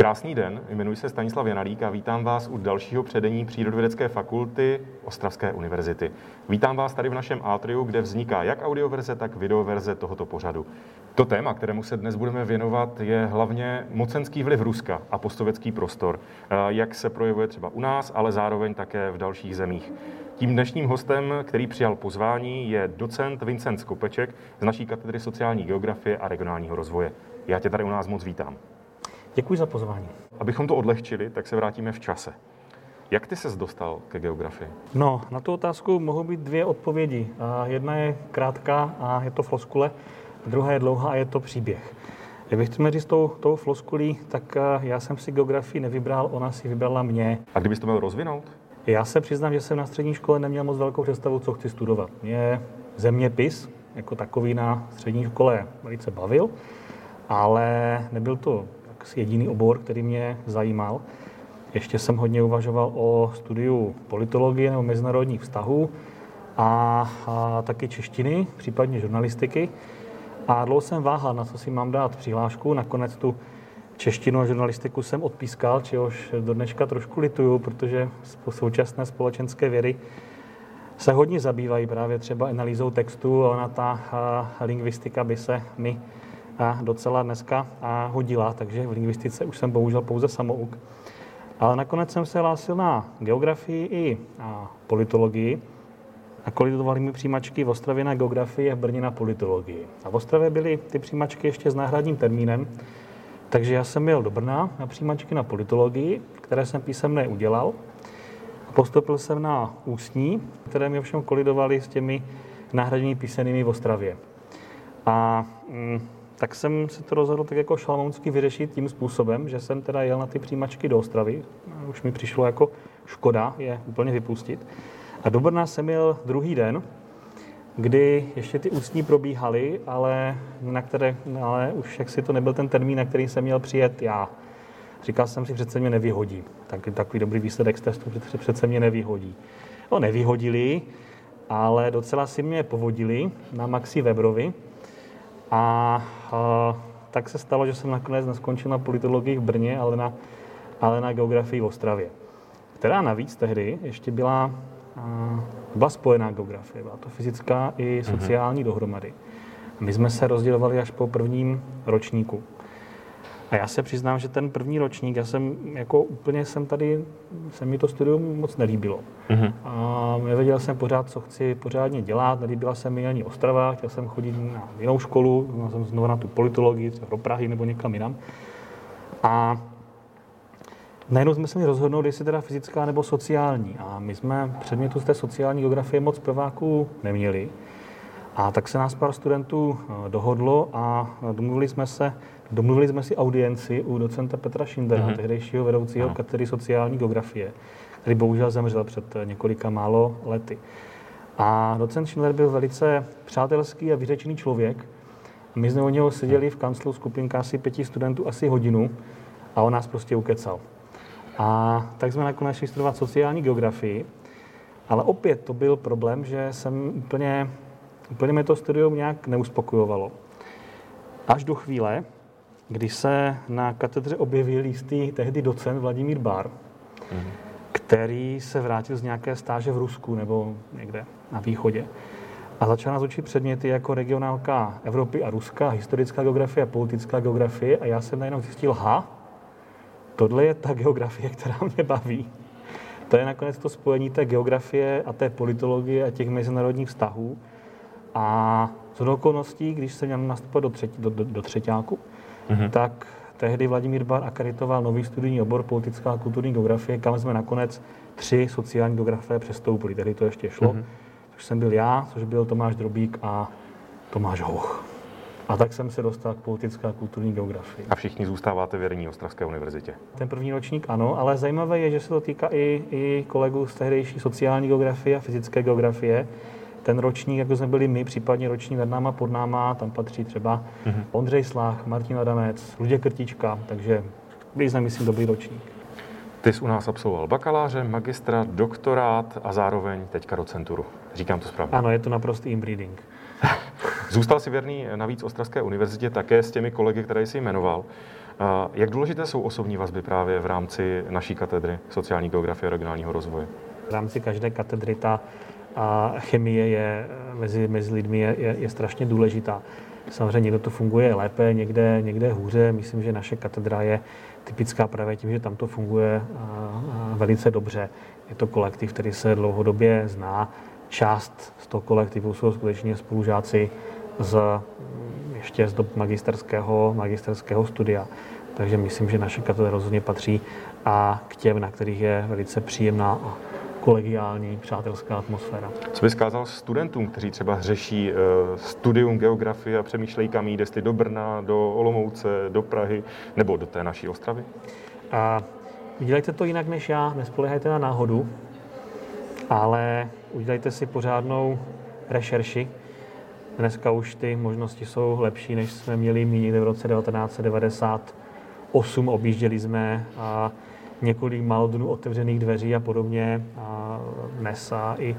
Krásný den, jmenuji se Stanislav Janalík a vítám vás u dalšího předení Přírodovědecké fakulty Ostravské univerzity. Vítám vás tady v našem atriu, kde vzniká jak audioverze, tak videoverze tohoto pořadu. To téma, kterému se dnes budeme věnovat, je hlavně mocenský vliv Ruska a postovecký prostor, jak se projevuje třeba u nás, ale zároveň také v dalších zemích. Tím dnešním hostem, který přijal pozvání, je docent Vincent Skopeček z naší katedry sociální geografie a regionálního rozvoje. Já tě tady u nás moc vítám. Děkuji za pozvání. Abychom to odlehčili, tak se vrátíme v čase. Jak ty ses dostal ke geografii? No, na tu otázku mohou být dvě odpovědi. Jedna je krátká a je to floskule, druhá je dlouhá a je to příběh. Kdybych chceme říct tou, tou floskulí, tak já jsem si geografii nevybral, ona si vybrala mě. A kdybys to měl rozvinout? Já se přiznám, že jsem na střední škole neměl moc velkou představu, co chci studovat. Mě zeměpis jako takový na střední škole velice bavil, ale nebyl to jediný obor, který mě zajímal. Ještě jsem hodně uvažoval o studiu politologie nebo mezinárodních vztahů a, a taky češtiny, případně žurnalistiky. A dlouho jsem váhal, na co si mám dát přihlášku. Nakonec tu češtinu a žurnalistiku jsem odpískal, čehož do dneška trošku lituju, protože současné společenské vědy se hodně zabývají právě třeba analýzou textu a ona ta lingvistika by se mi docela dneska hodila, takže v lingvistice už jsem bohužel pouze samouk. Ale nakonec jsem se hlásil na geografii i politologii a kolidovaly mi přijímačky v Ostravě na geografii a v Brně na politologii. A v Ostravě byly ty přijímačky ještě s náhradním termínem, takže já jsem jel do Brna na přijímačky na politologii, které jsem písemné udělal. Postupil jsem na ústní, které mi ovšem kolidovaly s těmi náhradními písenými v Ostravě. A mm, tak jsem se to rozhodl tak jako šalamounsky vyřešit tím způsobem, že jsem teda jel na ty přijímačky do Ostravy. Už mi přišlo jako škoda je úplně vypustit. A do Brna jsem jel druhý den, kdy ještě ty ústní probíhaly, ale, na které, ale už jak si to nebyl ten termín, na který jsem měl přijet já. Říkal jsem si, přece mě nevyhodí. Tak, takový dobrý výsledek z testu přece, přece mě nevyhodí. No, nevyhodili, ale docela si mě povodili na Maxi Webrovi, a, a tak se stalo, že jsem nakonec neskončil na politologii v Brně, ale na, ale na geografii v Ostravě. Která navíc tehdy ještě byla, a, byla spojená geografie. Byla to fyzická i mhm. sociální mm-hmm. dohromady. My jsme se rozdělovali až po prvním ročníku. A já se přiznám, že ten první ročník, já jsem jako úplně jsem tady, se mi to studium moc nelíbilo. Mm-hmm. A nevěděl jsem pořád, co chci pořádně dělat, nelíbila se mi ani Ostrava, chtěl jsem chodit na jinou školu, měl jsem znovu na tu politologii, třeba do Prahy nebo někam jinam. A najednou jsme se měli rozhodnout, jestli teda fyzická nebo sociální. A my jsme předmětu z té sociální geografie moc prváků neměli. A tak se nás pár studentů eh, dohodlo a domluvili jsme se, domluvili jsme si audienci u docenta Petra Šindera, mm-hmm. tehdejšího vedoucího no. katedry sociální geografie, který bohužel zemřel před eh, několika málo lety. A docent Schindler byl velice přátelský a vyřečený člověk. My jsme u něho seděli v kanclu skupinka asi pěti studentů asi hodinu a on nás prostě ukecal. A tak jsme nakonec šli studovat sociální geografii, ale opět to byl problém, že jsem úplně Úplně mě to studium nějak neuspokojovalo. Až do chvíle, kdy se na katedře objevil jistý tehdy docent Vladimír Bar, mm-hmm. který se vrátil z nějaké stáže v Rusku nebo někde na východě a začal nás učit předměty jako regionálka Evropy a Ruska, historická geografie a politická geografie a já jsem najednou zjistil, ha, tohle je ta geografie, která mě baví. To je nakonec to spojení té geografie a té politologie a těch mezinárodních vztahů, a z okolností, když jsem měl nastupovat do, třetí, do, do, do třetíku, mm-hmm. tak tehdy Vladimír Bar akreditoval nový studijní obor politická a kulturní geografie, kam jsme nakonec tři sociální geografie přestoupili. Tehdy to ještě šlo, mm-hmm. což jsem byl já, což byl Tomáš Drobík a Tomáš Hoch. A tak jsem se dostal k politická a kulturní geografii. A všichni zůstáváte věrní Ostravské univerzitě? Ten první ročník ano, ale zajímavé je, že se to týká i, i kolegů z tehdejší sociální geografie a fyzické geografie, ten ročník, jako jsme byli my, případně ročník nad náma, pod náma, tam patří třeba mm-hmm. Ondřej Slách, Martin Adamec, Ludě Krtička, takže byli jsme, myslím, dobrý ročník. Ty jsi u nás absolvoval bakaláře, magistra, doktorát a zároveň teďka docenturu. Říkám to správně? Ano, je to naprostý inbreeding. Zůstal si věrný navíc Ostravské univerzitě také s těmi kolegy, které jsi jmenoval. Jak důležité jsou osobní vazby právě v rámci naší katedry sociální geografie a regionálního rozvoje? V rámci každé katedry ta chemie je mezi, mezi lidmi je, je, je strašně důležitá. Samozřejmě někdo to funguje lépe, někde, někde hůře. Myslím, že naše katedra je typická právě tím, že tam to funguje velice dobře. Je to kolektiv, který se dlouhodobě zná. Část z toho kolektivu jsou skutečně spolužáci z, ještě z dob magisterského, magisterského studia. Takže myslím, že naše katedra rozhodně patří a k těm, na kterých je velice příjemná a kolegiální, přátelská atmosféra. Co bys kázal studentům, kteří třeba řeší uh, studium geografie a přemýšlejí, kam jít, jestli do Brna, do Olomouce, do Prahy nebo do té naší Ostravy? A udělejte to jinak než já, nespolehajte na náhodu, ale udělejte si pořádnou rešerši. Dneska už ty možnosti jsou lepší, než jsme měli mít v roce 1998. Objížděli jsme a několik málo dnů otevřených dveří a podobně. A dnes a i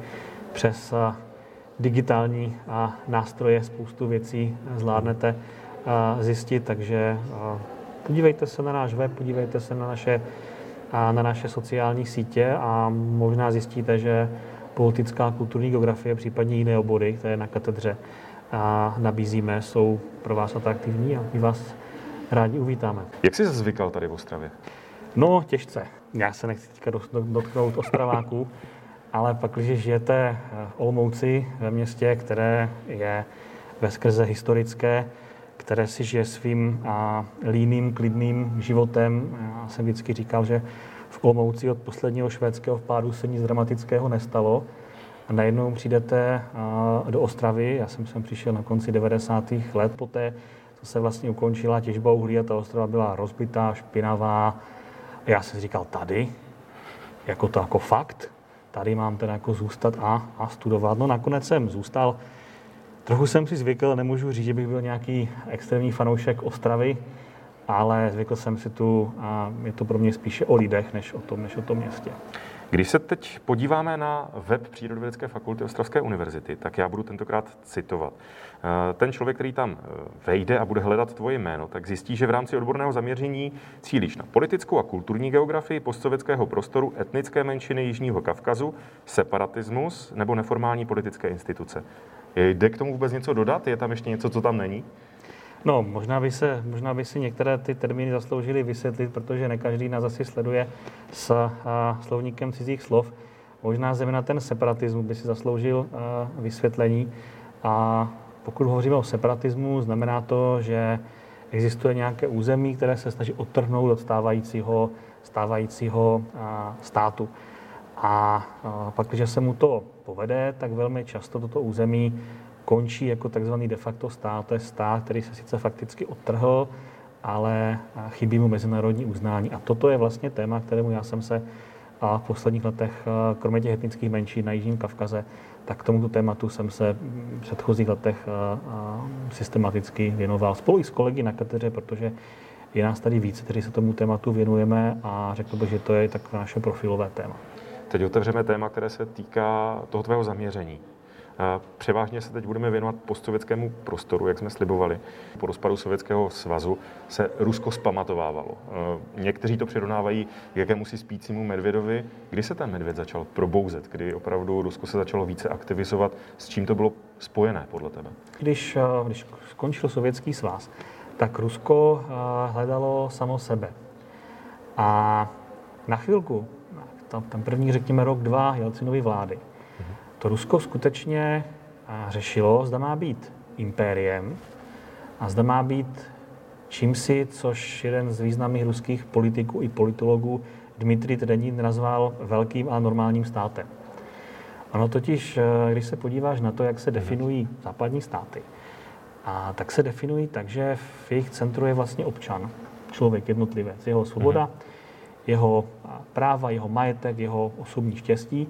přes digitální a nástroje spoustu věcí zvládnete zjistit, takže podívejte se na náš web, podívejte se na naše, na naše sociální sítě a možná zjistíte, že politická kulturní geografie, případně jiné obory, které na katedře nabízíme, jsou pro vás atraktivní a my vás rádi uvítáme. Jak jsi zvykal tady v Ostravě? No, těžce. Já se nechci teďka dotknout Ostraváků, ale pak, když žijete v Olomouci, ve městě, které je ve skrze historické, které si žije svým a líným, klidným životem. Já jsem vždycky říkal, že v Olomouci od posledního švédského vpádu se nic dramatického nestalo. A najednou přijdete do Ostravy, já jsem sem přišel na konci 90. let poté, co se vlastně ukončila těžba uhlí a ta Ostrava byla rozbitá, špinavá, já jsem říkal, tady, jako to jako fakt, tady mám teda jako zůstat a, a studovat. No nakonec jsem zůstal. Trochu jsem si zvykl, nemůžu říct, že bych byl nějaký extrémní fanoušek Ostravy, ale zvykl jsem si tu a je to pro mě spíše o lidech, než o tom, než o tom městě. Když se teď podíváme na web Přírodovědecké fakulty Ostravské univerzity, tak já budu tentokrát citovat. Eh, ten člověk, který tam eh, vejde a bude hledat tvoje jméno, tak zjistí, že v rámci odborného zaměření cílíš na politickou a kulturní geografii postsovětského prostoru, etnické menšiny Jižního Kavkazu, separatismus nebo neformální politické instituce. Jde k tomu vůbec něco dodat? Je tam ještě něco, co tam není? No, možná by, se, možná by si některé ty termíny zasloužili vysvětlit, protože ne každý nás asi sleduje s a, slovníkem cizích slov. Možná zejména ten separatismus by si zasloužil a, vysvětlení. A pokud hovoříme o separatismu, znamená to, že existuje nějaké území, které se snaží odtrhnout od stávajícího, stávajícího a, státu. A, a pak, když se mu to povede, tak velmi často toto území končí jako takzvaný de facto stát. To je stát, který se sice fakticky odtrhl, ale chybí mu mezinárodní uznání. A toto je vlastně téma, kterému já jsem se a v posledních letech, kromě těch etnických menšin na Jižním Kavkaze, tak k tomuto tématu jsem se v předchozích letech systematicky věnoval spolu i s kolegy na katedře, protože je nás tady víc, kteří se tomu tématu věnujeme a řekl bych, že to je tak naše profilové téma. Teď otevřeme téma, které se týká toho tvého zaměření. Převážně se teď budeme věnovat postsovětskému prostoru, jak jsme slibovali. Po rozpadu Sovětského svazu se Rusko spamatovávalo. Někteří to přirovnávají k jakému si spícímu medvědovi. Kdy se ten medvěd začal probouzet? Kdy opravdu Rusko se začalo více aktivizovat? S čím to bylo spojené podle tebe? Když, když skončil Sovětský svaz, tak Rusko hledalo samo sebe. A na chvilku, ten první, řekněme, rok, dva Jelcinovy vlády, to Rusko skutečně řešilo, zda má být impériem a zda má být čímsi, což jeden z významných ruských politiků i politologů Dmitrij Trenin nazval velkým a normálním státem. Ono totiž, eh, když se podíváš na to, jak se definují západní státy, a tak se definují tak, že v jejich centru je vlastně občan, člověk, jednotlivec, jeho svoboda, mhm. jeho práva, jeho majetek, jeho osobní štěstí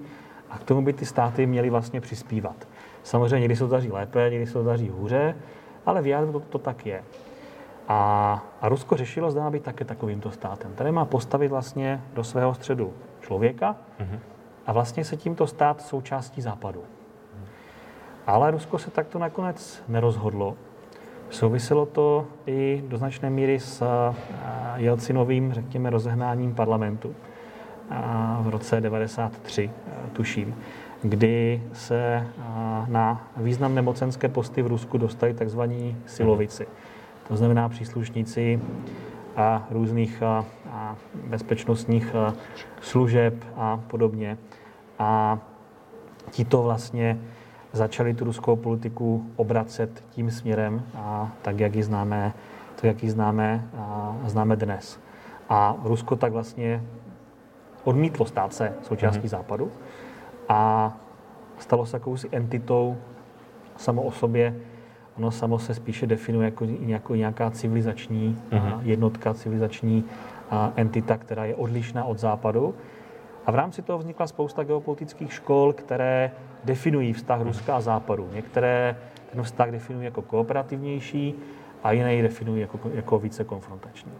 a k tomu by ty státy měly vlastně přispívat. Samozřejmě někdy se to daří lépe, někdy se to daří hůře, ale v jádru to, to tak je. A, a Rusko řešilo, zda má být také takovýmto státem. Tady má postavit vlastně do svého středu člověka mm-hmm. a vlastně se tímto stát součástí západu. Ale Rusko se takto nakonec nerozhodlo. Souviselo to i do značné míry s Jelcinovým, řekněme, rozehnáním parlamentu v roce 93, tuším, kdy se na významné mocenské posty v Rusku dostali tzv. silovici. To znamená příslušníci a různých a, a bezpečnostních služeb a podobně. A ti to vlastně začali tu ruskou politiku obracet tím směrem, a tak, jak ji známe, tak, jak ji známe, a známe dnes. A Rusko tak vlastně odmítlo stát se součástí mm-hmm. západu a stalo se jakousi entitou samo o sobě. Ono samo se spíše definuje jako, jako nějaká civilizační mm-hmm. jednotka, civilizační entita, která je odlišná od západu. A v rámci toho vznikla spousta geopolitických škol, které definují vztah Ruska a Západu. Některé ten vztah definují jako kooperativnější a jiné ji definují jako, jako více konfrontační.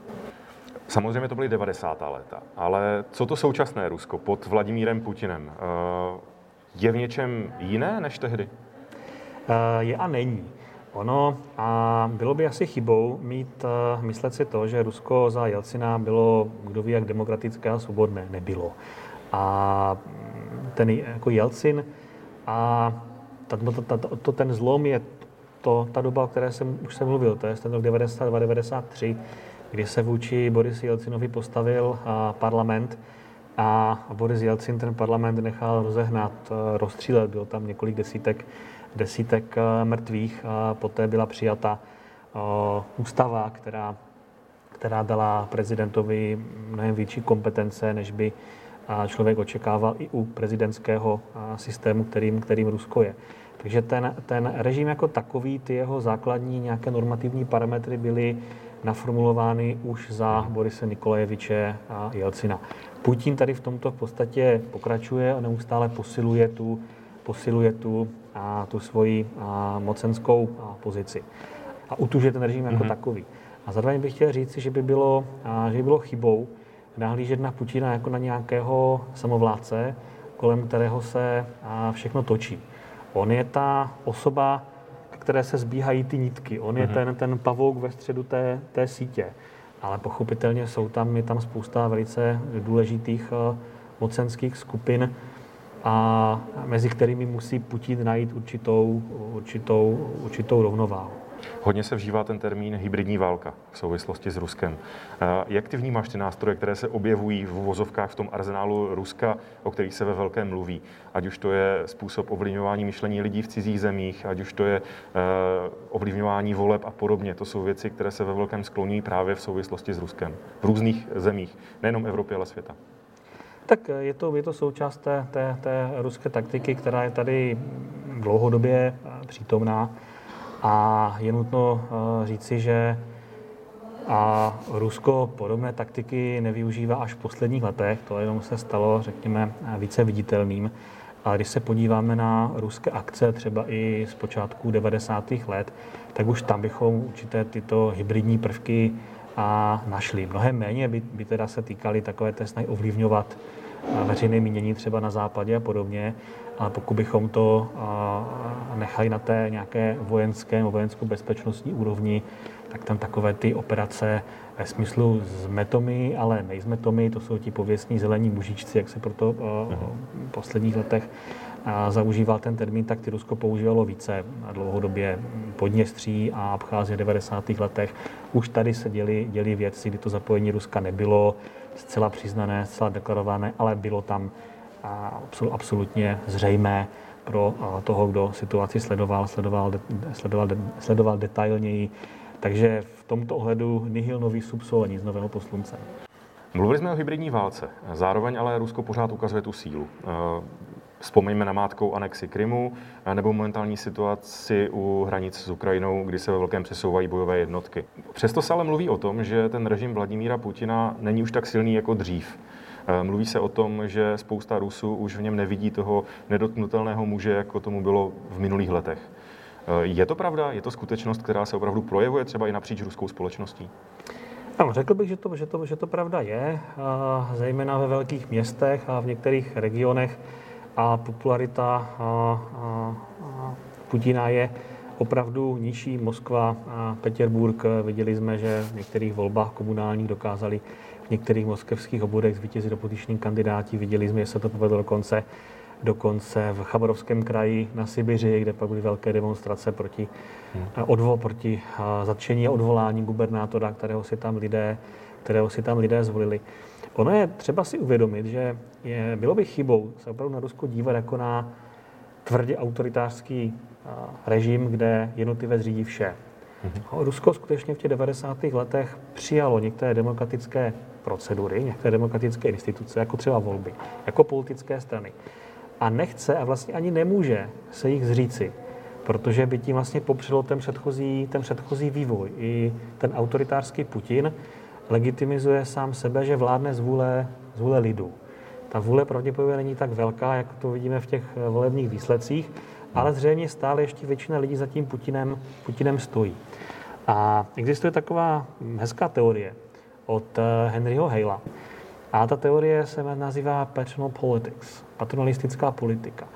Samozřejmě to byly 90. léta, ale co to současné Rusko pod Vladimírem Putinem? Eh, je v něčem jiné než tehdy? Eh, je a není. Ono a bylo by asi chybou mít, eh, myslet si to, že Rusko za Jelcina bylo, kdo ví, jak demokratické a svobodné. Nebylo. A ten jako Jelcin a ta, ta, ta, to, ten zlom je to, ta doba, o které jsem už jsem mluvil, to je ten rok 92-93, kdy se vůči Boris Jelcinovi postavil parlament a Boris Jelcin ten parlament nechal rozehnat, rozstřílet. Bylo tam několik desítek, desítek mrtvých a poté byla přijata ústava, která, která dala prezidentovi mnohem větší kompetence, než by člověk očekával i u prezidentského systému, kterým, kterým Rusko je. Takže ten, ten režim jako takový, ty jeho základní nějaké normativní parametry byly naformulovány už za Borise Nikolajeviče a Jelcina. Putin tady v tomto v podstatě pokračuje a neustále posiluje tu, posiluje tu, a, tu svoji a, mocenskou a, pozici. A utužuje ten režim jako mm-hmm. takový. A zároveň bych chtěl říct, že by bylo, a, že by bylo chybou nahlížet na Putina jako na nějakého samovládce, kolem kterého se a, všechno točí. On je ta osoba, které se zbíhají ty nitky. On je mm-hmm. ten, ten pavouk ve středu té, té sítě. Ale pochopitelně jsou tam, je tam spousta velice důležitých uh, mocenských skupin, a mezi kterými musí Putin najít určitou, určitou, určitou rovnováhu. Hodně se vžívá ten termín hybridní válka v souvislosti s Ruskem. Eh, jak ty vnímáš ty nástroje, které se objevují v vozovkách v tom arzenálu Ruska, o kterých se ve velkém mluví? Ať už to je způsob ovlivňování myšlení lidí v cizích zemích, ať už to je eh, ovlivňování voleb a podobně. To jsou věci, které se ve velkém skloní právě v souvislosti s Ruskem. V různých zemích, nejenom Evropy, ale světa. Tak je to, je to součást té, té, té ruské taktiky, která je tady dlouhodobě přítomná. A je nutno eh, říci, že a Rusko podobné taktiky nevyužívá až v posledních letech, to jenom se stalo, řekněme, více viditelným. Ale když se podíváme na ruské akce, třeba i z počátku 90. let, tak už tam bychom určité tyto hybridní prvky a našli. Mnohem méně by, by teda se týkaly takové té snahy ovlivňovat veřejné mínění třeba na západě a podobně, ale pokud bychom to nechali na té nějaké vojenské nebo vojensko-bezpečnostní úrovni, tak tam takové ty operace ve smyslu s metomy, ale nejsmetomy, to jsou ti pověstní zelení mužičci, jak se proto v posledních letech zaužíval ten termín, tak ty Rusko používalo více dlouhodobě Podněstří a Abcházie v 90. letech. Už tady se děli, děli věci, kdy to zapojení Ruska nebylo zcela přiznané, zcela deklarované, ale bylo tam absolutně zřejmé pro toho, kdo situaci sledoval, sledoval, sledoval, sledoval detailněji. Takže v tomto ohledu nihil nový subsol nic nového poslunce. Mluvili jsme o hybridní válce, zároveň ale Rusko pořád ukazuje tu sílu. Vzpomeňme na mátkou anexi Krymu nebo momentální situaci u hranic s Ukrajinou, kdy se ve velkém přesouvají bojové jednotky. Přesto se ale mluví o tom, že ten režim Vladimíra Putina není už tak silný jako dřív. Eh, mluví se o tom, že spousta Rusů už v něm nevidí toho nedotknutelného muže, jako tomu bylo v minulých letech. Eh, je to pravda? Je to skutečnost, která se opravdu projevuje třeba i napříč ruskou společností? Ano, řekl bych, že to, že to, že to pravda je, zejména ve velkých městech a v některých regionech a popularita a, a, a Putina je opravdu nižší Moskva a Petěrburg. Viděli jsme, že v některých volbách komunálních dokázali některých moskevských obvodech zvítězit opoziční kandidáti. Viděli jsme, že se to povedlo dokonce dokonce v Chabarovském kraji na Sibiři, kde pak byly velké demonstrace proti hmm. odvo, proti zatčení a odvolání gubernátora, kterého si tam lidé, kterého si tam lidé zvolili. Ono je třeba si uvědomit, že je, bylo by chybou se opravdu na Rusko dívat jako na tvrdě autoritářský režim, kde jednotlivec řídí vše. Mm-hmm. Rusko skutečně v těch 90. letech přijalo některé demokratické procedury, některé demokratické instituce, jako třeba volby, jako politické strany. A nechce a vlastně ani nemůže se jich zříci, protože by tím vlastně popřelo ten předchozí, ten předchozí vývoj. I ten autoritářský Putin legitimizuje sám sebe, že vládne z vůle, z vůle lidu. Ta vůle pravděpodobně není tak velká, jak to vidíme v těch eh, volebních výsledcích, ale zřejmě stále ještě většina lidí za tím Putinem, Putinem stojí. A existuje taková hezká teorie od eh, Henryho Halea. A ta teorie se nazývá paternal politics, paternalistická politika.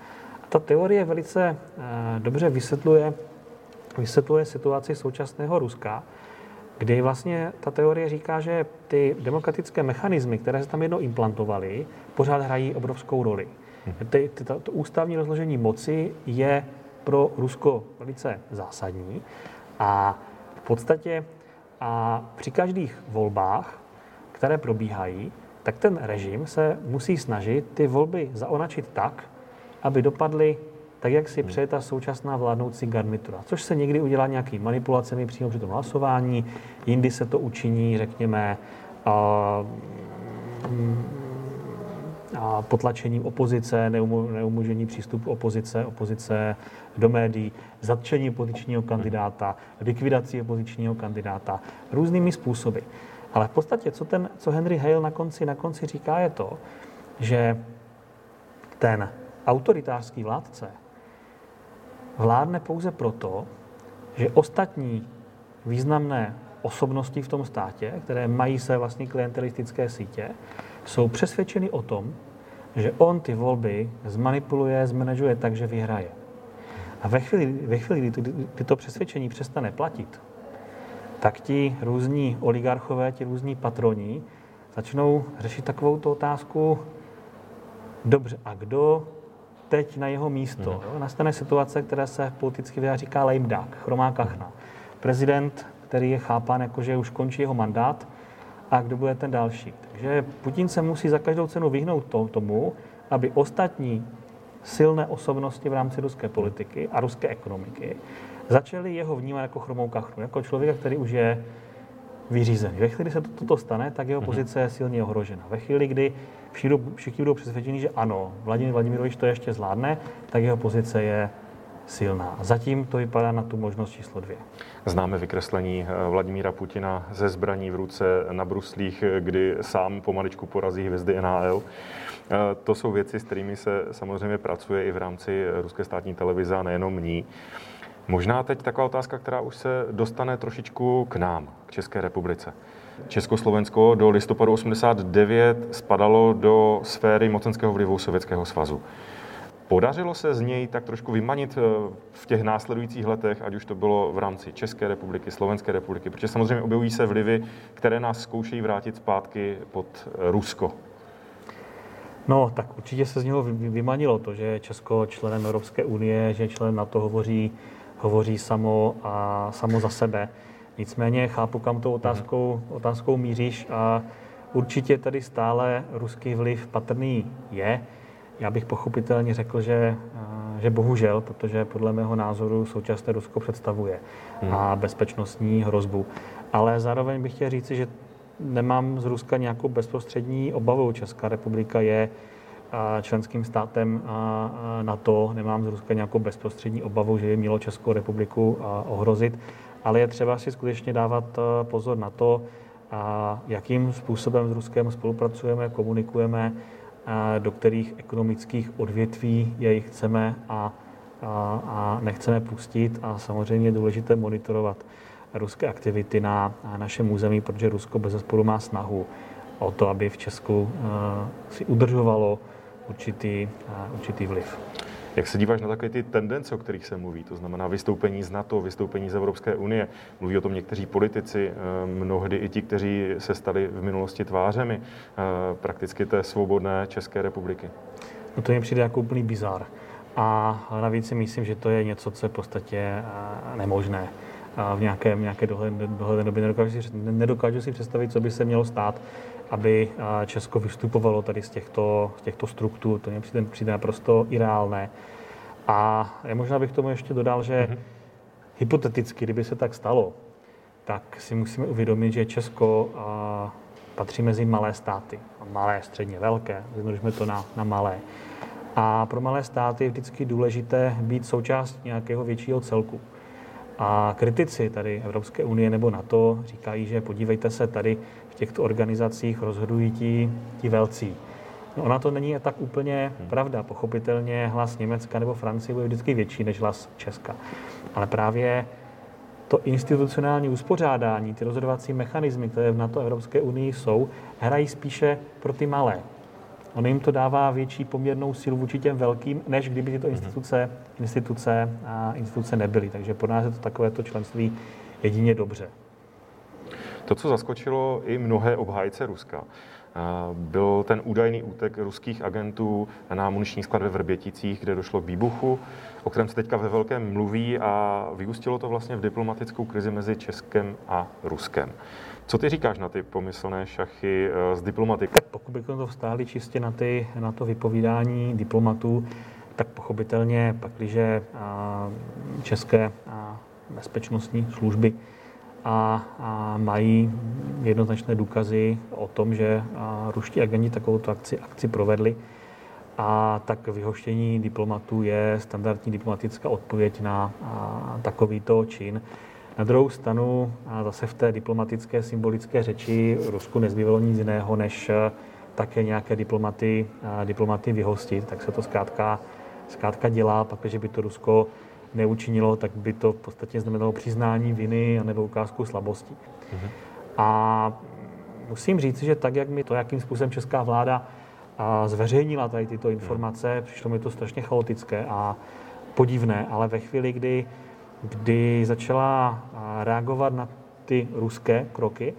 A ta teorie velice eh, dobře vysvětluje, vysvětluje situaci současného Ruska, kdy vlastně ta teorie říká, že ty demokratické mechanismy, které se tam jednou implantovaly, pořád hrají obrovskou roli. Mhm. Ty, ty, to, to ústavní rozložení moci je pro Rusko velice zásadní a v podstatě a při každých volbách, které probíhají, tak ten režim se musí snažit ty volby zaonačit tak, aby dopadly tak, jak si hmm. přeje ta současná vládnoucí garnitura. Což se někdy udělá nějaký manipulacemi přímo při tom hlasování, jindy se to učiní, řekněme, a, a potlačením opozice, neumožnění přístupu opozice, opozice do médií, zatčení opozičního kandidáta, likvidací opozičního kandidáta, různými způsoby. Ale v podstatě, co, ten, co Henry Hale na konci, na konci říká, je to, že ten autoritářský vládce vládne pouze proto, že ostatní významné osobnosti v tom státě, které mají své vlastní klientelistické sítě, jsou přesvědčeny o tom, že on ty volby zmanipuluje, zmanežuje tak, že vyhraje. A ve chvíli, ve chvíli kdy, kdy to přesvědčení přestane platit, tak ti různí oligarchové, ti různí patroni začnou řešit takovou tu otázku, dobře, a kdo teď na jeho místo? Hmm. Jo? Nastane situace, která se politicky vyjádří říká lame duck, chromá kachna. Prezident, který je chápán jako, že už končí jeho mandát, a kdo bude ten další. Takže Putin se musí za každou cenu vyhnout to, tomu, aby ostatní silné osobnosti v rámci ruské politiky a ruské ekonomiky začali jeho vnímat jako chromou kachnu, jako člověka, který už je vyřízený. Ve chvíli, kdy se to, toto stane, tak jeho mhm. pozice je silně ohrožena. Ve chvíli, kdy všichni, všichni budou přesvědčeni, že ano, Vladimír Vladimirovič to ještě zvládne, tak jeho pozice je silná. Zatím to vypadá na tu možnost číslo dvě. Známe vykreslení eh, Vladimíra Putina ze zbraní v ruce na bruslích, kdy sám pomaličku porazí hvězdy NHL. Eh, to jsou věci, s kterými se samozřejmě pracuje i v rámci ruské státní televize a nejenom ní. Možná teď taková otázka, která už se dostane trošičku k nám, k České republice. Československo do listopadu 89 spadalo do sféry mocenského vlivu Sovětského svazu. Podařilo se z něj tak trošku vymanit eh, v těch následujících letech, ať už to bylo v rámci České republiky, Slovenské republiky, protože samozřejmě objevují se vlivy, které nás zkoušejí vrátit zpátky pod eh, Rusko. No, tak určitě se z něho vymanilo to, že Česko členem Evropské unie, že člen NATO hovoří, hovoří samo a samo za sebe. Nicméně chápu, kam tou otázkou, otázkou míříš a určitě tady stále ruský vliv patrný je. Já bych pochopitelně řekl, že, eh, že bohužel, protože podle mého názoru současné Rusko představuje hmm. a bezpečnostní hrozbu. Ale zároveň bych chtěl říci, že nemám z Ruska nějakou bezprostřední obavu. Česká republika je eh, členským státem na to, nemám z Ruska nějakou bezprostřední obavu, že by mělo Českou republiku ohrozit, ale je třeba si skutečně dávat eh, pozor na to, jakým způsobem s Ruskem spolupracujeme, komunikujeme, do kterých ekonomických odvětví jej chceme a, a, a nechceme pustit. A samozřejmě je důležité monitorovat ruské aktivity na, na našem území, protože Rusko bez zesporu má snahu o to, aby v Česku si udržovalo určitý, určitý vliv. Jak se díváš na takové ty tendence, o kterých se mluví, to znamená vystoupení z NATO, vystoupení z Evropské unie, mluví o tom někteří politici, eh, mnohdy i ti, kteří se stali v minulosti tvářemi eh, prakticky té svobodné České republiky? No to mi přijde jako úplný bizar. A navíc si myslím, že to je něco, co je v podstatě eh, nemožné v nějaké, nějaké dohledné době. Nedokážu si, nedokážu si představit, co by se mělo stát, aby Česko vystupovalo tady z těchto, z těchto struktur. To mě přijde, přijde naprosto ireálné. A já možná bych tomu ještě dodal, že mm-hmm. hypoteticky, kdyby se tak stalo, tak si musíme uvědomit, že Česko a, patří mezi malé státy. Malé, středně velké, zjednodušme to na, na malé. A pro malé státy je vždycky důležité být součást nějakého většího celku. A kritici tady Evropské unie nebo NATO říkají, že podívejte se, tady v těchto organizacích rozhodují ti, ti velcí. No ona to není tak úplně hmm. pravda. Pochopitelně hlas Německa nebo Francie bude vždycky větší než hlas Česka. Ale právě to institucionální uspořádání, ty rozhodovací mechanismy, které v NATO Evropské unii jsou, hrají spíše pro ty malé. Ono jim to dává větší poměrnou sílu vůči těm velkým, než kdyby tyto mhm. instituce, instituce, a instituce nebyly. Takže pro nás je to takovéto členství jedině dobře. To, co zaskočilo i mnohé obhájce Ruska, byl ten údajný útek ruských agentů na muniční sklad ve Vrběticích, kde došlo k výbuchu, o kterém se teďka ve velkém mluví a vyústilo to vlastně v diplomatickou krizi mezi Českem a Ruskem. Co ty říkáš na ty pomyslné šachy z eh, diplomatiky? Pokud bychom to vstáli čistě na, ty, na to vypovídání diplomatů, tak pochopitelně pak, když české bezpečnostní služby a, a mají jednoznačné důkazy o tom, že ruští agenti takovou akci, akci provedli, a tak vyhoštění diplomatů je standardní diplomatická odpověď na takovýto čin. Na druhou stranu zase v té diplomatické symbolické řeči Rusku nezbývalo nic jiného, než e, také nějaké diplomaty, diplomaty vyhostit. Tak se to zkrátka, zkrátka dělá, pak, že by to Rusko neučinilo, tak by to v podstatě znamenalo přiznání viny nebo ukázku slabosti. Mm-hmm. A musím říct, že tak, jak mi to, jakým způsobem česká vláda zveřejnila tady tyto informace, přišlo mi to strašně chaotické a podivné, ale ve chvíli, kdy kdy začala reagovat na ty ruské kroky,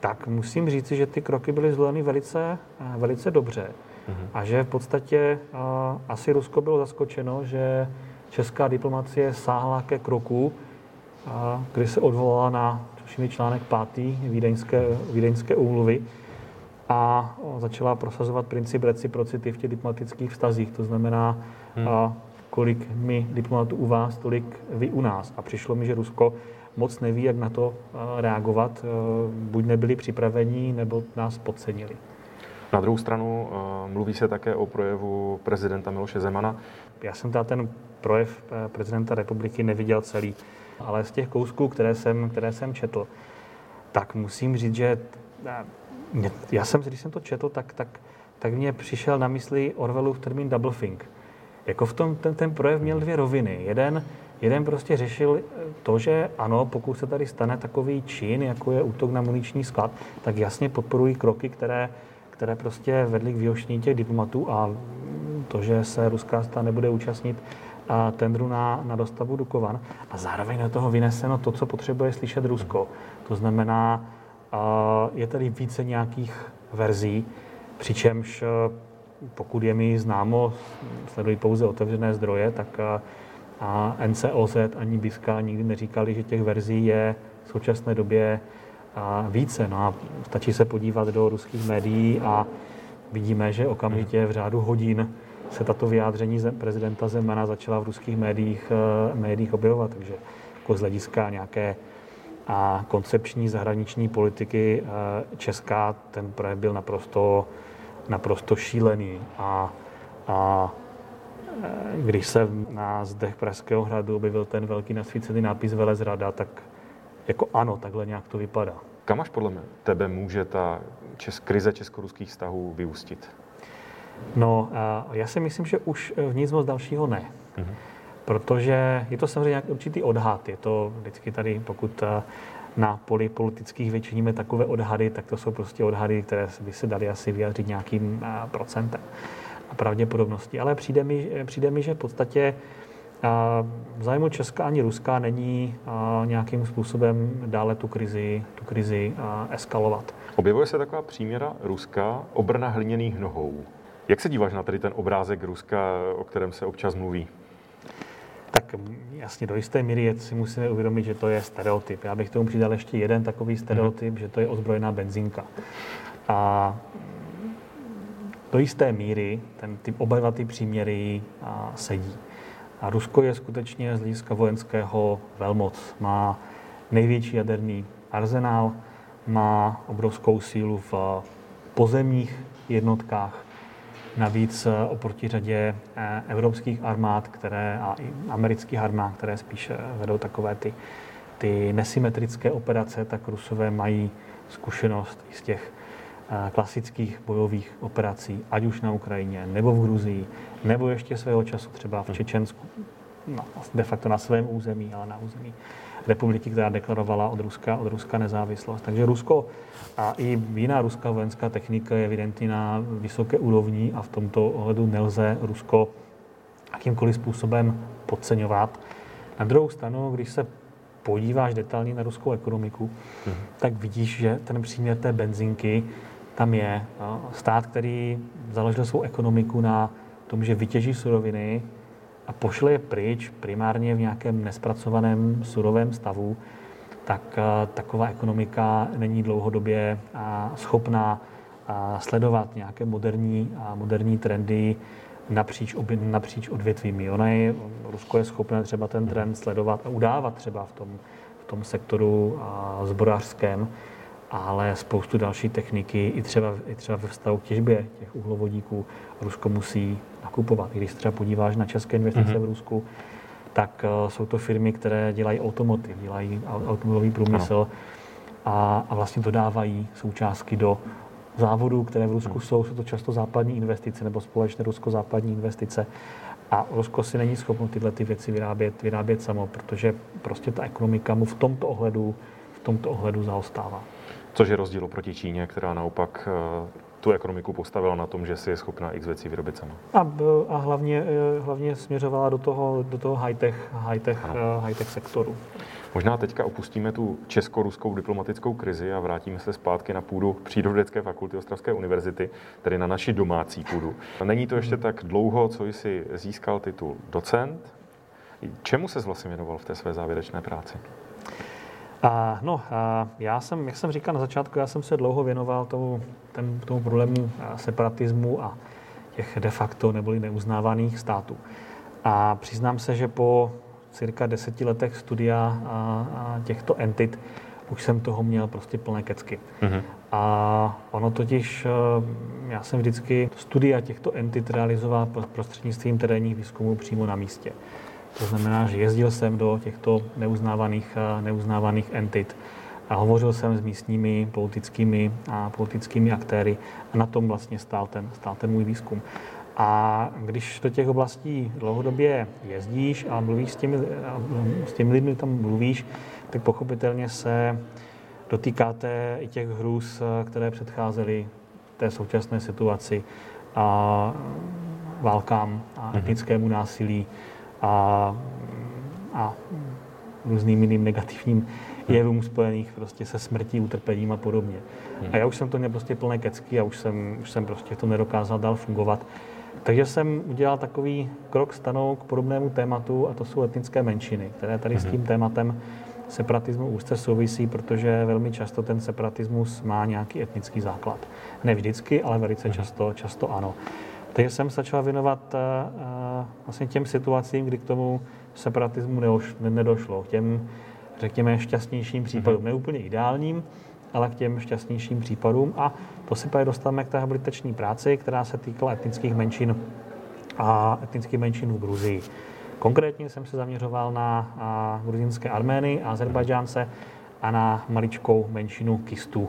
tak musím říct, že ty kroky byly zvoleny velice, velice dobře. Mm-hmm. A že v podstatě a, asi Rusko bylo zaskočeno, že česká diplomacie sáhla ke kroku, a, kdy se odvolala na tuším článek 5. Vídeňské, Vídeňské úmluvy a začala prosazovat princip reciprocity v těch diplomatických vztazích. To znamená, hmm. Kolik my diplomatů u vás, tolik vy u nás. A přišlo mi, že Rusko moc neví, jak na to eh, reagovat. Eh, buď nebyli připraveni, nebo nás podcenili. Na druhou stranu eh, mluví se také o projevu prezidenta Miloše Zemana. Já jsem teda ten projev prezidenta republiky neviděl celý, ale z těch kousků, které jsem, které jsem četl, tak musím říct, že já jsem, když jsem to četl, tak, tak, tak mě přišel na mysli Orwellův termín double think jako v tom ten, ten projev měl dvě roviny. Jeden, jeden prostě řešil to, že ano, pokud se tady stane takový čin, jako je útok na muniční sklad, tak jasně podporují kroky, které, které prostě vedly k vyhoštění těch diplomatů a to, že se ruská strana nebude účastnit a tendru na, na dostavu Dukovan. A zároveň do toho vyneseno to, co potřebuje slyšet Rusko. To znamená, je tady více nějakých verzí, přičemž pokud je mi známo, sledují pouze otevřené zdroje, tak a NCOZ ani BISKA nikdy neříkali, že těch verzí je v současné době více. No a stačí se podívat do ruských médií a vidíme, že okamžitě v řádu hodin se tato vyjádření prezidenta Zemana začala v ruských médiích, e, médiích objevovat. Takže jako z hlediska nějaké a koncepční zahraniční politiky česká ten projev byl naprosto naprosto šílený. A, a e, když se na zdech Pražského hradu objevil ten velký nasvícený nápis Velezrada, tak jako ano, takhle nějak to vypadá. Kam až podle tebe může ta čes, krize česko-ruských vztahů vyústit? No, já si myslím, že už v nic moc dalšího ne. Mm-hmm. Protože je to samozřejmě nějaký určitý odhad. Je to vždycky tady, pokud na poli politických vyčiníme takové odhady, tak to jsou prostě odhady, které by se daly asi vyjádřit nějakým procentem. a pravděpodobnosti. Ale přijde mi, přijde mi že v podstatě v zájmu Česka ani Ruska není nějakým způsobem dále tu krizi, tu krizi eskalovat. Objevuje se taková příměra Ruska obrna hliněných nohou. Jak se díváš na tady ten obrázek Ruska, o kterém se občas mluví? Tak jasně, do jisté míry si musíme uvědomit, že to je stereotyp. Já bych tomu přidal ještě jeden takový stereotyp, mm-hmm. že to je ozbrojená benzínka. A do jisté míry ten, ty oba dva ty příměry a, sedí. A Rusko je skutečně z hlediska vojenského velmoc. Má největší jaderný arzenál, má obrovskou sílu v pozemních jednotkách, Navíc eh, oproti řadě eh, evropských armád které, a i amerických armád, které spíš eh, vedou takové ty, ty nesymetrické operace, tak Rusové mají zkušenost i z těch klasických bojových operací, ať už na Ukrajině, nebo v Gruzii, nebo ještě svého času třeba v Čečensku, no, de facto na svém území, ale na území republiky, která deklarovala od Ruska, od Ruska nezávislost. Takže Rusko a i jiná ruská vojenská technika je evidentně na vysoké úrovni a v tomto ohledu nelze Rusko jakýmkoliv způsobem podceňovat. Na druhou stranu, když se podíváš detailně na ruskou ekonomiku, hmm. tak vidíš, že ten příměr té benzinky tam je. Stát, který založil svou ekonomiku na tom, že vytěží suroviny, a pošle je pryč primárně v nějakém nespracovaném surovém stavu, tak eh, taková ekonomika není dlouhodobě eh, schopná eh, sledovat nějaké moderní, moderní trendy napříč, napříč odvětvími. Ona je, Rusko je schopné třeba ten trend sledovat a udávat třeba v tom, v tom sektoru zbrojařském, ale spoustu další techniky, i třeba, i třeba ve vztahu k těžbě těch uhlovodíků, Rusko musí nakupovat. Když se třeba podíváš na české investice mm-hmm. v Rusku, tak uh, jsou to firmy, které dělají automotiv, dělají automobilový průmysl a, a vlastně dodávají součástky do závodů, které v Rusku mm. jsou. Jsou to často západní investice nebo společné rusko-západní investice. A Rusko si není schopno tyhle ty věci vyrábět, vyrábět samo, protože prostě ta ekonomika mu v tomto ohledu, v tomto ohledu zaostává. Což je rozdíl oproti Číně, která naopak eh, tu ekonomiku postavila na tom, že si je schopná x věcí vyrobit sama. A, a hlavně, eh, hlavně směřovala do toho, do toho high-tech, high-tech, eh, high-tech sektoru. Možná teďka opustíme tu česko-ruskou diplomatickou krizi a vrátíme se zpátky na půdu Přírodovědecké fakulty Ostravské univerzity, tedy na naši domácí půdu. Není to ještě tak dlouho, co jsi získal titul docent. Čemu se vlastně věnoval v té své závěrečné práci? A, no, a já jsem, jak jsem říkal na začátku, já jsem se dlouho věnoval tomu, ten, tomu problému separatismu a těch de facto neboli neuznávaných států. A přiznám se, že po cirka deseti letech studia a, a těchto entit už jsem toho měl prostě plné kecky. Mm-hmm. A ono totiž, já jsem vždycky studia těchto entit realizoval prostřednictvím terénních výzkumů přímo na místě. To znamená, že jezdil jsem do těchto neuznávaných, eh, neuznávaných entit a hovořil jsem s místními politickými a politickými aktéry a na tom vlastně stál ten, stál ten můj výzkum. A když do těch oblastí dlouhodobě jezdíš a mluvíš s těmi, s těmi lidmi, tam mluvíš, tak pochopitelně se dotýkáte i těch hrůz, eh, které předcházely té současné situaci a válkám a mhm. etnickému násilí, a, a různým jiným negativním jevům spojených prostě se smrtí, utrpením a podobně. A já už jsem to měl prostě plné kecky a už jsem, už jsem prostě to nedokázal dál fungovat. Takže jsem udělal takový krok stanou k podobnému tématu a to jsou etnické menšiny, které tady s mhm. tím tématem separatismu úzce souvisí, protože velmi často ten separatismus má nějaký etnický základ. Ne vždycky, ale velice mhm. často, často ano. Takže jsem začal věnovat uh, vlastně těm situacím, kdy k tomu separatismu neoš, nedošlo, k těm, řekněme, šťastnějším případům. Mm-hmm. Ne úplně ideálním, ale k těm šťastnějším případům. A to si právě dostáváme k té habilitační práci, která se týkala etnických menšin a etnických menšin v Gruzii. Konkrétně jsem se zaměřoval na gruzinské Armény a Azerbajdžánce a na maličkou menšinu Kistů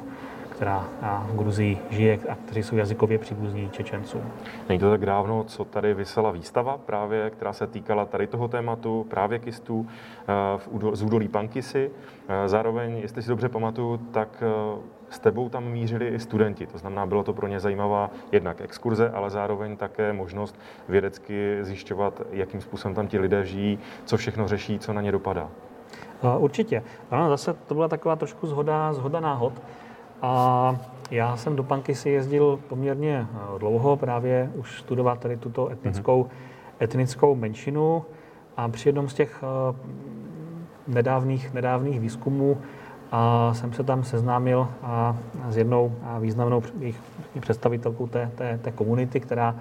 která v Gruzii žije a kteří jsou jazykově příbuzní Čečencům. Není to tak dávno, co tady vysela výstava právě, která se týkala tady toho tématu, právě kistů z údolí Pankisy. Zároveň, jestli si dobře pamatuju, tak s tebou tam mířili i studenti. To znamená, bylo to pro ně zajímavá jednak exkurze, ale zároveň také možnost vědecky zjišťovat, jakým způsobem tam ti lidé žijí, co všechno řeší, co na ně dopadá. Určitě. Ano, zase to byla taková trošku zhoda, zhoda náhod. A já jsem do Pankisy jezdil poměrně eh, dlouho, právě už studovat tady tuto etnickou, mm-hmm. etnickou menšinu. A při jednom z těch eh, nedávných, nedávných výzkumů a jsem se tam seznámil a s jednou významnou představitelkou té, té, té komunity, která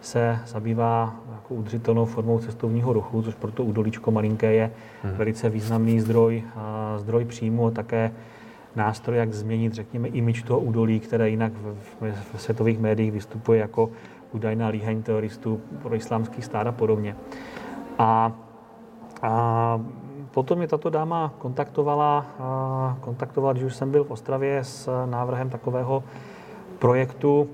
se zabývá jako udržitelnou formou cestovního ruchu, což pro to údolíčko malinké je hmm. velice významný zdroj, zdroj příjmu a také nástroj, jak změnit, řekněme, imič toho údolí, které jinak v, v, v světových médiích vystupuje jako údajná líheň teroristů pro islámský stát a podobně. A, a potom mě tato dáma kontaktovala, kontaktovala, když už jsem byl v Ostravě s návrhem takového projektu,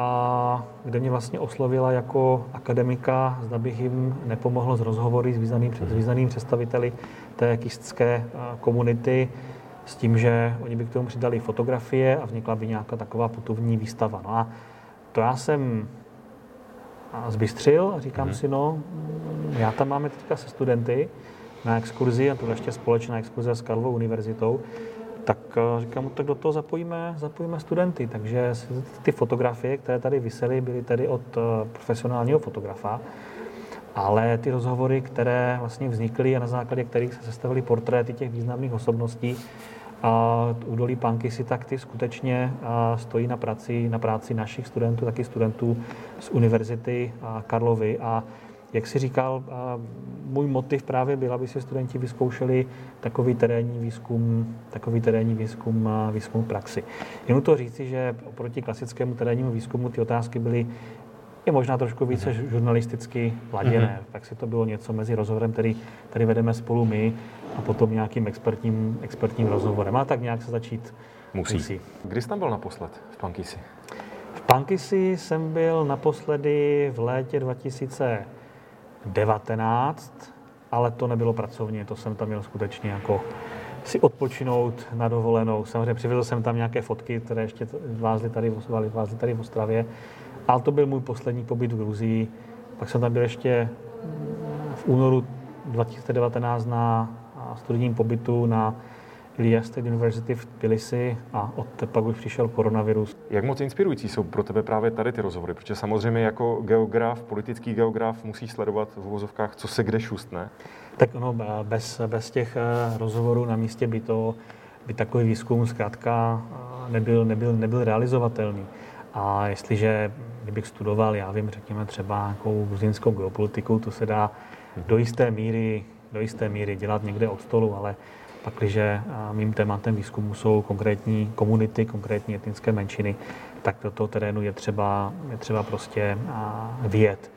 a kde mě vlastně oslovila jako akademika, zda bych jim nepomohl s rozhovory s významným, s významným představiteli té kistské komunity, s tím, že oni by k tomu přidali fotografie a vznikla by nějaká taková putovní výstava. No a to já jsem zbystřil a říkám mm-hmm. si, no, já tam máme teďka se studenty na exkurzi, a to ještě společná exkurze s Karlovou univerzitou, tak eh, říkám, no, tak do toho zapojíme, zapojíme studenty. Takže ty fotografie, které tady vysely, byly tady od eh, profesionálního fotografa, ale ty rozhovory, které vlastně vznikly a na základě kterých se sestavily portréty těch významných osobností, a údolí Pankisy, tak ty skutečně stojí na práci, na práci našich studentů, taky studentů z Univerzity Karlovy a jak si říkal, můj motiv právě byl, aby si studenti vyzkoušeli takový terénní výzkum, takový terénní výzkum, výzkum praxi. Jenom to říci, že oproti klasickému terénnímu výzkumu ty otázky byly je možná trošku více mm-hmm. žurnalisticky laděné. Mm-hmm. Tak si to bylo něco mezi rozhovorem, který tady vedeme spolu my, a potom nějakým expertním, expertním rozhovorem. A tak nějak se začít musí. musí. Kdy jsi tam byl naposled v Pankisi? V Pankisi jsem byl naposledy v létě 2019, ale to nebylo pracovně, to jsem tam měl skutečně jako si odpočinout na dovolenou. Samozřejmě přivezl jsem tam nějaké fotky, které ještě vázly tady, vázly tady v Ostravě, ale to byl můj poslední pobyt v Gruzii. Pak jsem tam byl ještě v únoru 2019 na studijním pobytu na Ilia State University v Tbilisi a od pak už přišel koronavirus. Jak moc inspirující jsou pro tebe právě tady ty rozhovory? Protože samozřejmě jako geograf, politický geograf musí sledovat v uvozovkách, co se kde šustne. Tak no, bez, bez těch eh, rozhovorů na místě by to by takový výzkum zkrátka eh, nebyl, nebyl, nebyl realizovatelný. A jestliže kdybych studoval, já vím, řekněme třeba nějakou gruzinskou geopolitiku, to se dá do jisté míry do jisté míry dělat někde od stolu, ale pakliže mým tématem výzkumu jsou konkrétní komunity, konkrétní etnické menšiny, tak do toho terénu je třeba, je třeba prostě vyjet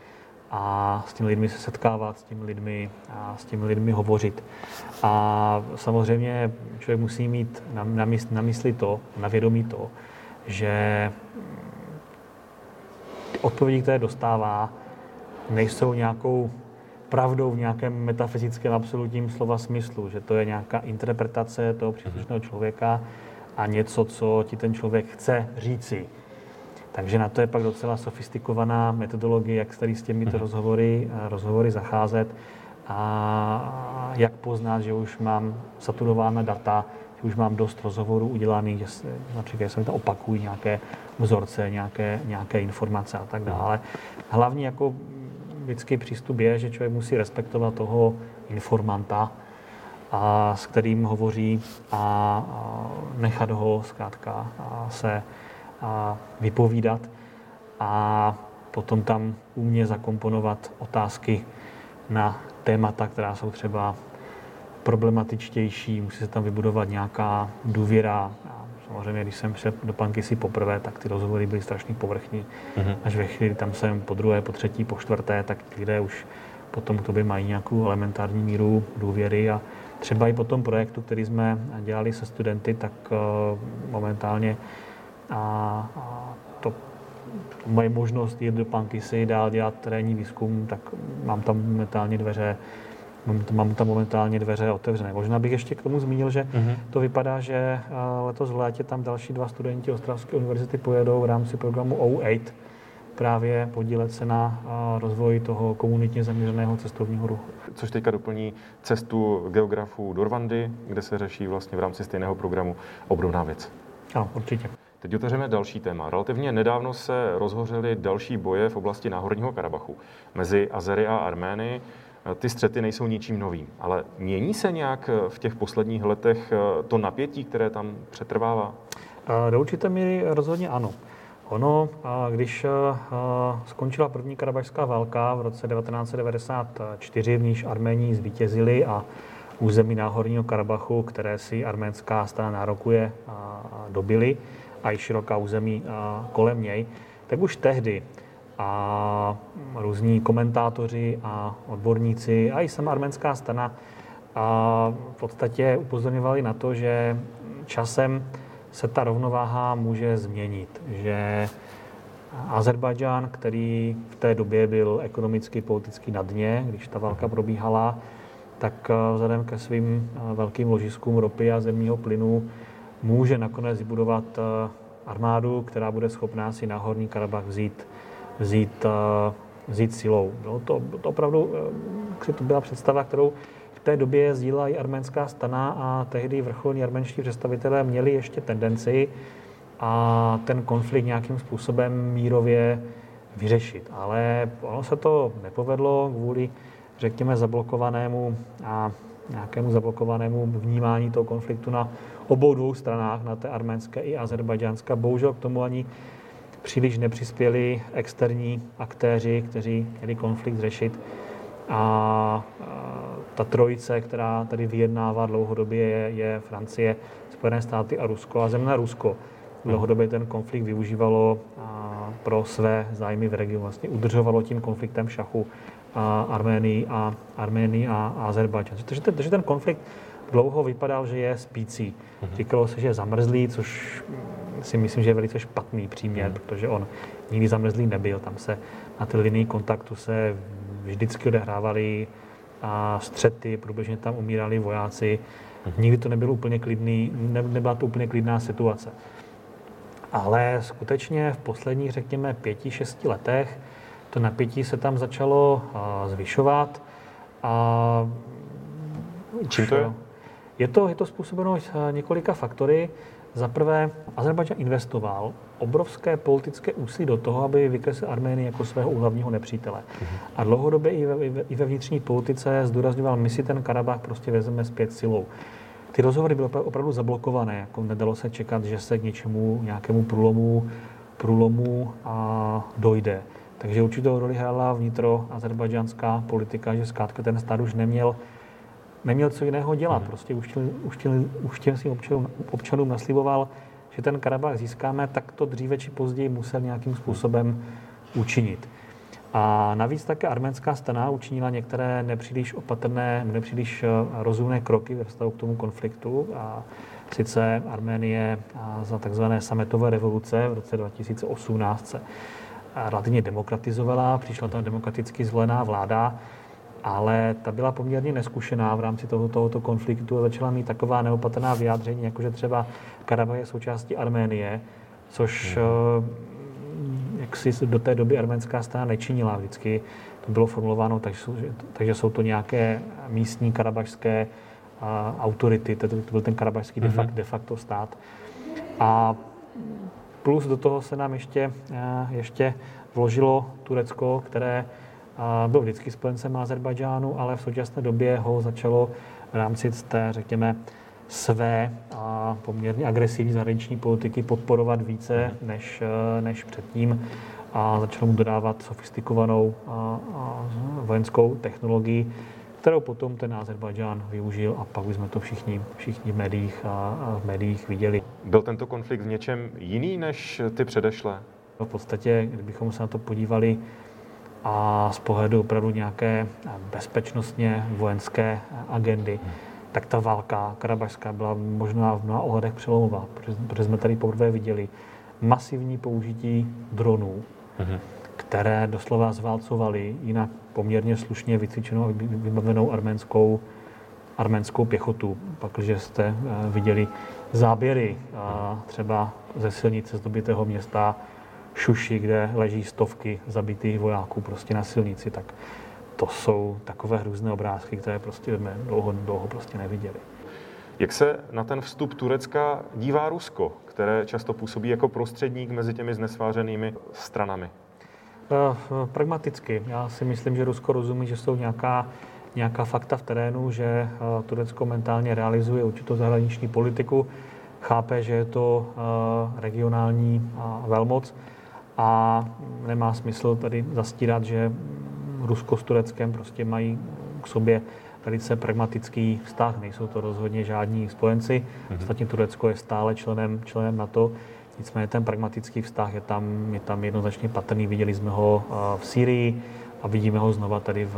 a s těmi lidmi se setkávat, s těmi lidmi, a s těmi lidmi hovořit. A samozřejmě člověk musí mít na, na mysli to, na vědomí to, že odpovědi, které dostává, nejsou nějakou pravdou v nějakém metafyzickém absolutním slova smyslu, že to je nějaká interpretace toho příslušného mhm. člověka a něco, co ti ten člověk chce říci. Takže na to je pak docela sofistikovaná metodologie, jak tady s těmito mhm. rozhovory, rozhovory zacházet a jak poznat, že už mám saturována data, už mám dost rozhovorů udělaných, například se mi to opakují nějaké vzorce, nějaké, nějaké informace a tak dále. Hlavní jako vždycky přístup je, že člověk musí respektovat toho informanta, a s kterým hovoří a, a nechat ho zkrátka a se a vypovídat a potom tam umě zakomponovat otázky na témata, která jsou třeba problematičtější, musí se tam vybudovat nějaká důvěra, Samozřejmě, když jsem šel do si poprvé, tak ty rozhovory byly strašně povrchní. Mm-hmm. Až ve chvíli tam jsem po druhé, po třetí, po čtvrté, tak lidé už potom k tobě mají nějakou elementární míru důvěry a třeba i po tom projektu, který jsme dělali se studenty, tak momentálně a, a to moje možnost jít do Pankisy, dál dělat terénní výzkum, tak mám tam momentálně dveře Mám tam momentálně dveře otevřené. Možná bych ještě k tomu zmínil, že uh-huh. to vypadá, že letos v létě tam další dva studenti Ostravské univerzity pojedou v rámci programu O8 právě podílet se na rozvoji toho komunitně zaměřeného cestovního ruchu. Což teďka doplní cestu geografů do Rwandy, kde se řeší vlastně v rámci stejného programu obrovná věc. Ano, určitě. Teď otevřeme další téma. Relativně nedávno se rozhořely další boje v oblasti Náhorního Karabachu mezi Azery a Armény. Ty střety nejsou ničím novým, ale mění se nějak v těch posledních letech to napětí, které tam přetrvává? Do určité míry rozhodně ano. Ono, když skončila první karabašská válka v roce 1994, v níž Arméni zvítězili a území Náhorního Karabachu, které si arménská strana nárokuje, dobili, a i široká území kolem něj, tak už tehdy a různí komentátoři a odborníci a i sama arménská strana a v podstatě upozorňovali na to, že časem se ta rovnováha může změnit, že Azerbajdžán, který v té době byl ekonomicky, politicky na dně, když ta válka probíhala, tak vzhledem ke svým velkým ložiskům ropy a zemního plynu může nakonec vybudovat eh, armádu, která bude schopná si na Horní Karabach vzít, vzít, eh, vzít silou. No, to, to opravdu eh, to byla představa, kterou v té době sdílela i arménská stana a tehdy vrcholní arménští představitelé měli ještě tendenci a ten konflikt nějakým způsobem mírově vyřešit. Ale ono se to nepovedlo kvůli, řekněme, zablokovanému a nějakému zablokovanému vnímání toho konfliktu na obou dvou stranách, na té arménské i azerbajdžánské. Bohužel k tomu ani příliš nepřispěli externí aktéři, kteří měli konflikt řešit. A ta trojice, která tady vyjednává dlouhodobě, je, je Francie, Spojené státy a Rusko. A země Rusko dlouhodobě ten konflikt využívalo pro své zájmy v regionu. Vlastně udržovalo tím konfliktem šachu a Arménii a, Arménii a, a Azerbajdžan. Takže, takže ten konflikt dlouho vypadal, že je spící. Mhm. Říkalo se, že je zamrzlý, což si myslím, že je velice špatný příměr, mhm. protože on nikdy zamrzlý nebyl. Tam se na té linii kontaktu se vždycky odehrávaly a střety, průběžně tam umírali vojáci. Mhm. Nikdy to nebyl úplně klidný, ne, nebyla to úplně klidná situace. Ale skutečně v posledních, řekněme, pěti, šesti letech to napětí se tam začalo zvyšovat. A Čím to je? Je to, je to způsobeno několika faktory. Za prvé, Azerbajdžán investoval obrovské politické úsilí do toho, aby vykreslil Arménii jako svého úhlavního nepřítele. Uh-huh. A dlouhodobě i ve, i ve vnitřní politice zdůrazňoval, my si ten Karabach prostě vezmeme zpět silou. Ty rozhovory byly opravdu zablokované, jako nedalo se čekat, že se k něčemu, nějakému průlomu, průlomu a dojde. Takže určitou roli hrála vnitro azerbajdžánská politika, že zkrátka ten stát už neměl neměl co jiného dělat. Prostě svým občanům, občanům nasliboval, že ten Karabach získáme, tak to dříve či později musel nějakým způsobem učinit. A navíc také arménská strana učinila některé nepříliš opatrné, nepříliš eh, rozumné kroky ve vztahu k tomu konfliktu. A sice Arménie za takzvané sametové revoluce v roce 2018 se relativně demokratizovala, přišla tam demokraticky zvolená vláda, ale ta byla poměrně neskušená v rámci toho, tohoto konfliktu a začala mít taková neopatrná vyjádření, jako že třeba Karabach je součástí Arménie, což mm. jak si do té doby arménská strana nečinila vždycky. To bylo formulováno, takže jsou, takže jsou to nějaké místní karabašské autority, to, to byl ten karabašský de, facto, mhm. de facto stát. A plus do toho se nám ještě, ještě vložilo Turecko, které byl vždycky spojencem Azerbajdžánu, ale v současné době ho začalo v rámci té, řekněme, své a poměrně agresivní zahraniční politiky podporovat více mhm. než, než předtím a začalo mu dodávat sofistikovanou a, a vojenskou technologii, kterou potom ten Azerbajdžán využil a pak už jsme to všichni, všichni v médiích, a, a v médiích viděli. Byl tento konflikt v něčem jiný než ty předešlé? V podstatě, kdybychom se na to podívali a z pohledu opravdu nějaké bezpečnostně vojenské agendy, tak ta válka karabašská byla možná v mnoha ohledech přelomová, protože, jsme tady poprvé viděli masivní použití dronů, mm-hmm. které doslova zválcovaly jinak poměrně slušně vycvičenou a vybavenou arménskou, arménskou pěchotu. Pak, když jste eh, viděli záběry třeba ze silnice z dobitého města Šuši, kde leží stovky zabitých vojáků prostě na silnici, tak to jsou takové hrůzné obrázky, které prostě jsme dlouho, dlouho prostě neviděli. Jak se na ten vstup Turecka dívá Rusko, které často působí jako prostředník mezi těmi znesvářenými stranami? Eh, pragmaticky. Já si myslím, že Rusko rozumí, že jsou nějaká, nějaká fakta v terénu, že eh, Turecko mentálně realizuje určitou zahraniční politiku, chápe, že je to eh, regionální velmoc a nemá smysl tady zastírat, že Rusko s Tureckem prostě mají k sobě velice pragmatický vztah. Nejsou to rozhodně žádní spojenci. Mm-hmm. Ostatně Turecko je stále členem, členem NATO. Nicméně ten pragmatický vztah je tam, je tam jednoznačně patrný. Viděli jsme ho v Syrii a vidíme ho znova tady v,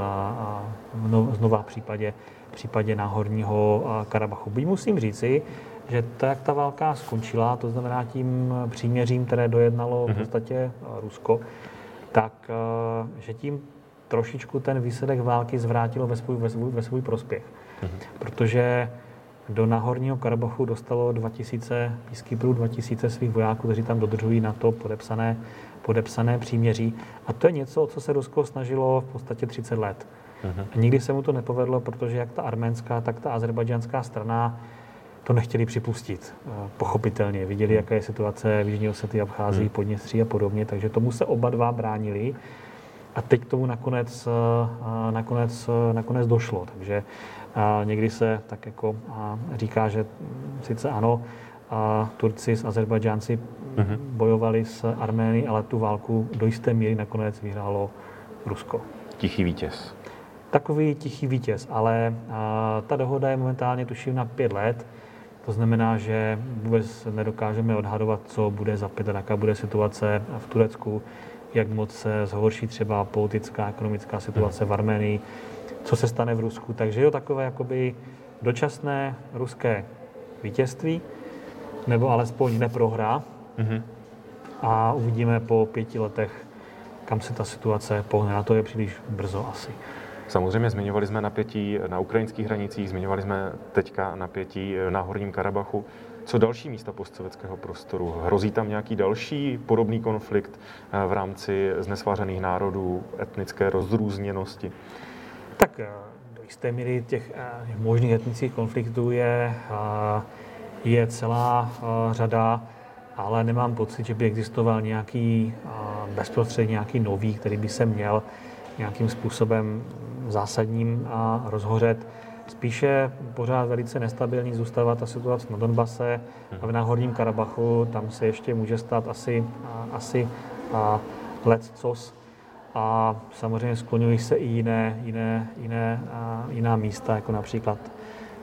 v znova v případě, v případě náhorního Karabachu. Byť musím říci, že to, jak ta válka skončila, to znamená tím příměřím, které dojednalo v mhm. podstatě Rusko, tak že tím trošičku ten výsledek války zvrátilo ve svůj, ve svůj, ve svůj prospěch. Mm-hmm. Protože do Nahorního Karabachu dostalo 2000 peacekeeperů, 2000 svých vojáků, kteří tam dodržují na to podepsané, podepsané příměří. A to je něco, o co se Rusko snažilo v podstatě 30 let. Uh-huh. A nikdy se mu to nepovedlo, protože jak ta arménská, tak ta azerbajdžanská strana to nechtěli připustit. Pochopitelně. Viděli, jaká je situace v Jižní Osety, Abcházii, uh-huh. Podněstří a podobně, takže tomu se oba dva bránili. A teď k tomu nakonec, eh, nakonec, eh, nakonec došlo. Takže eh, někdy se tak jako říká, že sice ano, Turci s Azerbajdžánci uh-huh. bojovali s Armény, ale tu válku do jisté míry nakonec vyhrálo Rusko. Tichý vítěz. Takový tichý vítěz, ale ta dohoda je momentálně tuším na pět let. To znamená, že vůbec nedokážeme odhadovat, co bude za pět let, jaká bude situace v Turecku jak moc se zhorší třeba politická, ekonomická situace v Armenii, co se stane v Rusku. Takže je to takové jakoby dočasné ruské vítězství, nebo alespoň neprohra. Mm-hmm. A uvidíme po pěti letech, kam se ta situace pohne. Na to je příliš brzo asi. Samozřejmě zmiňovali jsme napětí na ukrajinských hranicích, zmiňovali jsme teďka napětí na Horním Karabachu. Co další místa postsovětského prostoru? Hrozí tam nějaký další podobný konflikt eh, v rámci znesvářených národů, etnické rozrůzněnosti? Tak eh, do jisté míry těch eh, možných etnických konfliktů je, je celá řada, ale nemám pocit, že by existoval nějaký bezprostředně nějaký nový, který by se měl nějakým způsobem zásadním rozhořet. Spíše pořád velice nestabilní zůstává ta situace na Donbase a v Náhorním Karabachu. Tam se ještě může stát asi, asi a let cos. A samozřejmě skloňují se i jiné, jiné, jiné, a jiná místa, jako například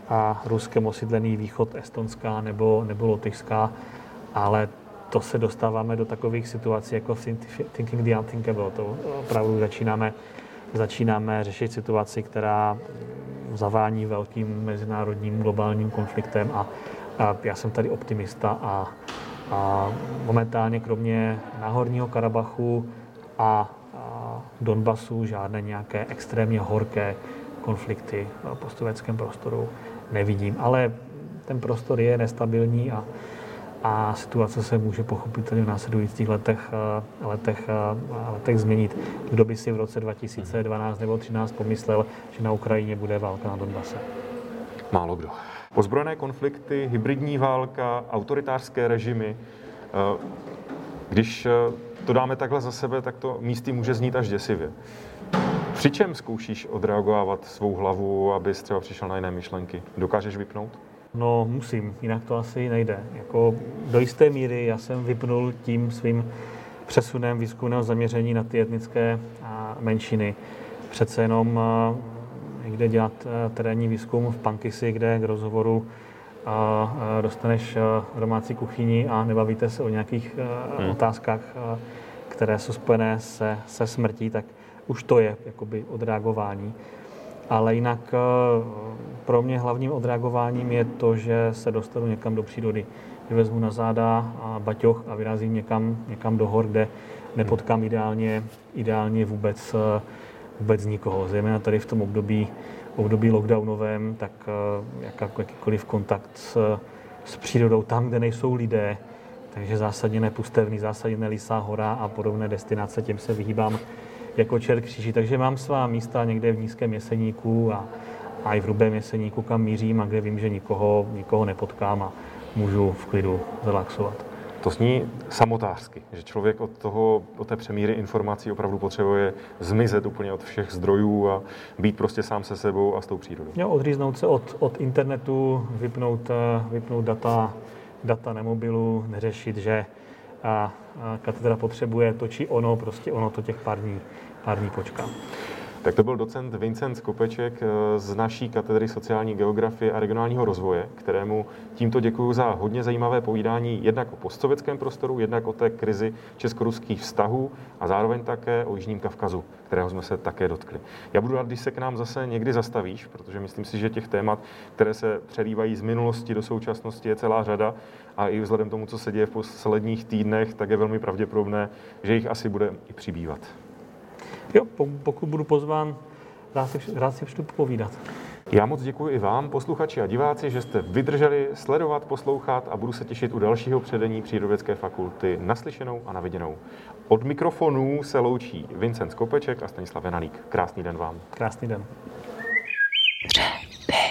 a ruskem osídlený východ Estonská nebo, nebo Lotyšská, ale to se dostáváme do takových situací jako thinking the unthinkable. To opravdu začínáme, začínáme řešit situaci, která zavání velkým mezinárodním globálním konfliktem a, a já jsem tady optimista a, a momentálně kromě Náhorního Karabachu a, a Donbasu žádné nějaké extrémně horké konflikty v postsovětském prostoru nevidím. Ale ten prostor je nestabilní a, a situace se může pochopitelně v následujících letech, eh, letech, eh, letech změnit. Kdo by si v roce 2012 nebo 2013 pomyslel, že na Ukrajině bude válka na Donbase? Málo kdo. Ozbrojené konflikty, hybridní válka, autoritářské režimy. Eh, když to dáme takhle za sebe, tak to místy může znít až děsivě. Při čem zkoušíš odreagovat svou hlavu, abys třeba přišel na jiné myšlenky? Dokážeš vypnout? No musím, jinak to asi nejde. Jako do jisté míry já jsem vypnul tím svým přesunem výzkumného zaměření na ty etnické menšiny. Přece jenom někde dělat terénní výzkum v Pankisi, kde k rozhovoru a dostaneš domácí kuchyni a nebavíte se o nějakých hmm. otázkách, které jsou spojené se, se smrtí, tak už to je jakoby odreagování. Ale jinak eh, pro mě hlavním odreagováním je to, že se dostanu někam do přírody. Že vezmu na záda a baťoch a vyrazím někam, někam do hor, kde nepotkám ideálně, ideálně vůbec, eh, vůbec nikoho. Zejména tady v tom období, období lockdownovém, tak jakýkoliv kontakt s, s přírodou tam, kde nejsou lidé, takže zásadně nepustevný, zásadně nelísá hora a podobné destinace, těm se vyhýbám jako čert kříží. Takže mám svá místa někde v nízkém jeseníku a, a i v hrubém jeseníku, kam mířím a kde vím, že nikoho, nikoho nepotkám a můžu v klidu relaxovat. To zní samotářsky, že člověk od, toho, od té přemíry informací opravdu potřebuje zmizet úplně od všech zdrojů a být prostě sám se sebou a s tou přírodou. Jo, odříznout se od, od internetu, vypnout, eh, vypnout data, data na mobilu, neřešit, že a katedra potřebuje to či ono, prostě ono to těch pár dní, pár dní počká. Tak to byl docent Vincent Skopeček eh, z naší katedry sociální geografie a regionálního rozvoje, kterému tímto děkuji za hodně zajímavé povídání jednak o postsovětském prostoru, jednak o té krizi česko-ruských vztahů a zároveň také o Jižním Kavkazu, kterého jsme se také dotkli. Já budu rád, když se k nám zase někdy zastavíš, protože myslím si, že těch témat, které se přelívají z minulosti do současnosti, je celá řada a i vzhledem tomu, co se děje v posledních týdnech, tak je velmi pravděpodobné, že jich asi bude i přibývat. Jo, pokud budu pozván, rád si, rád si přijdu povídat. Já moc děkuji i vám, posluchači a diváci, že jste vydrželi sledovat, poslouchat a budu se těšit u dalšího předení Přírodovědské fakulty naslyšenou a naviděnou. Od mikrofonů se loučí Vincent Skopeček a Stanislav Venalík. Krásný den vám. Krásný den. Dobře.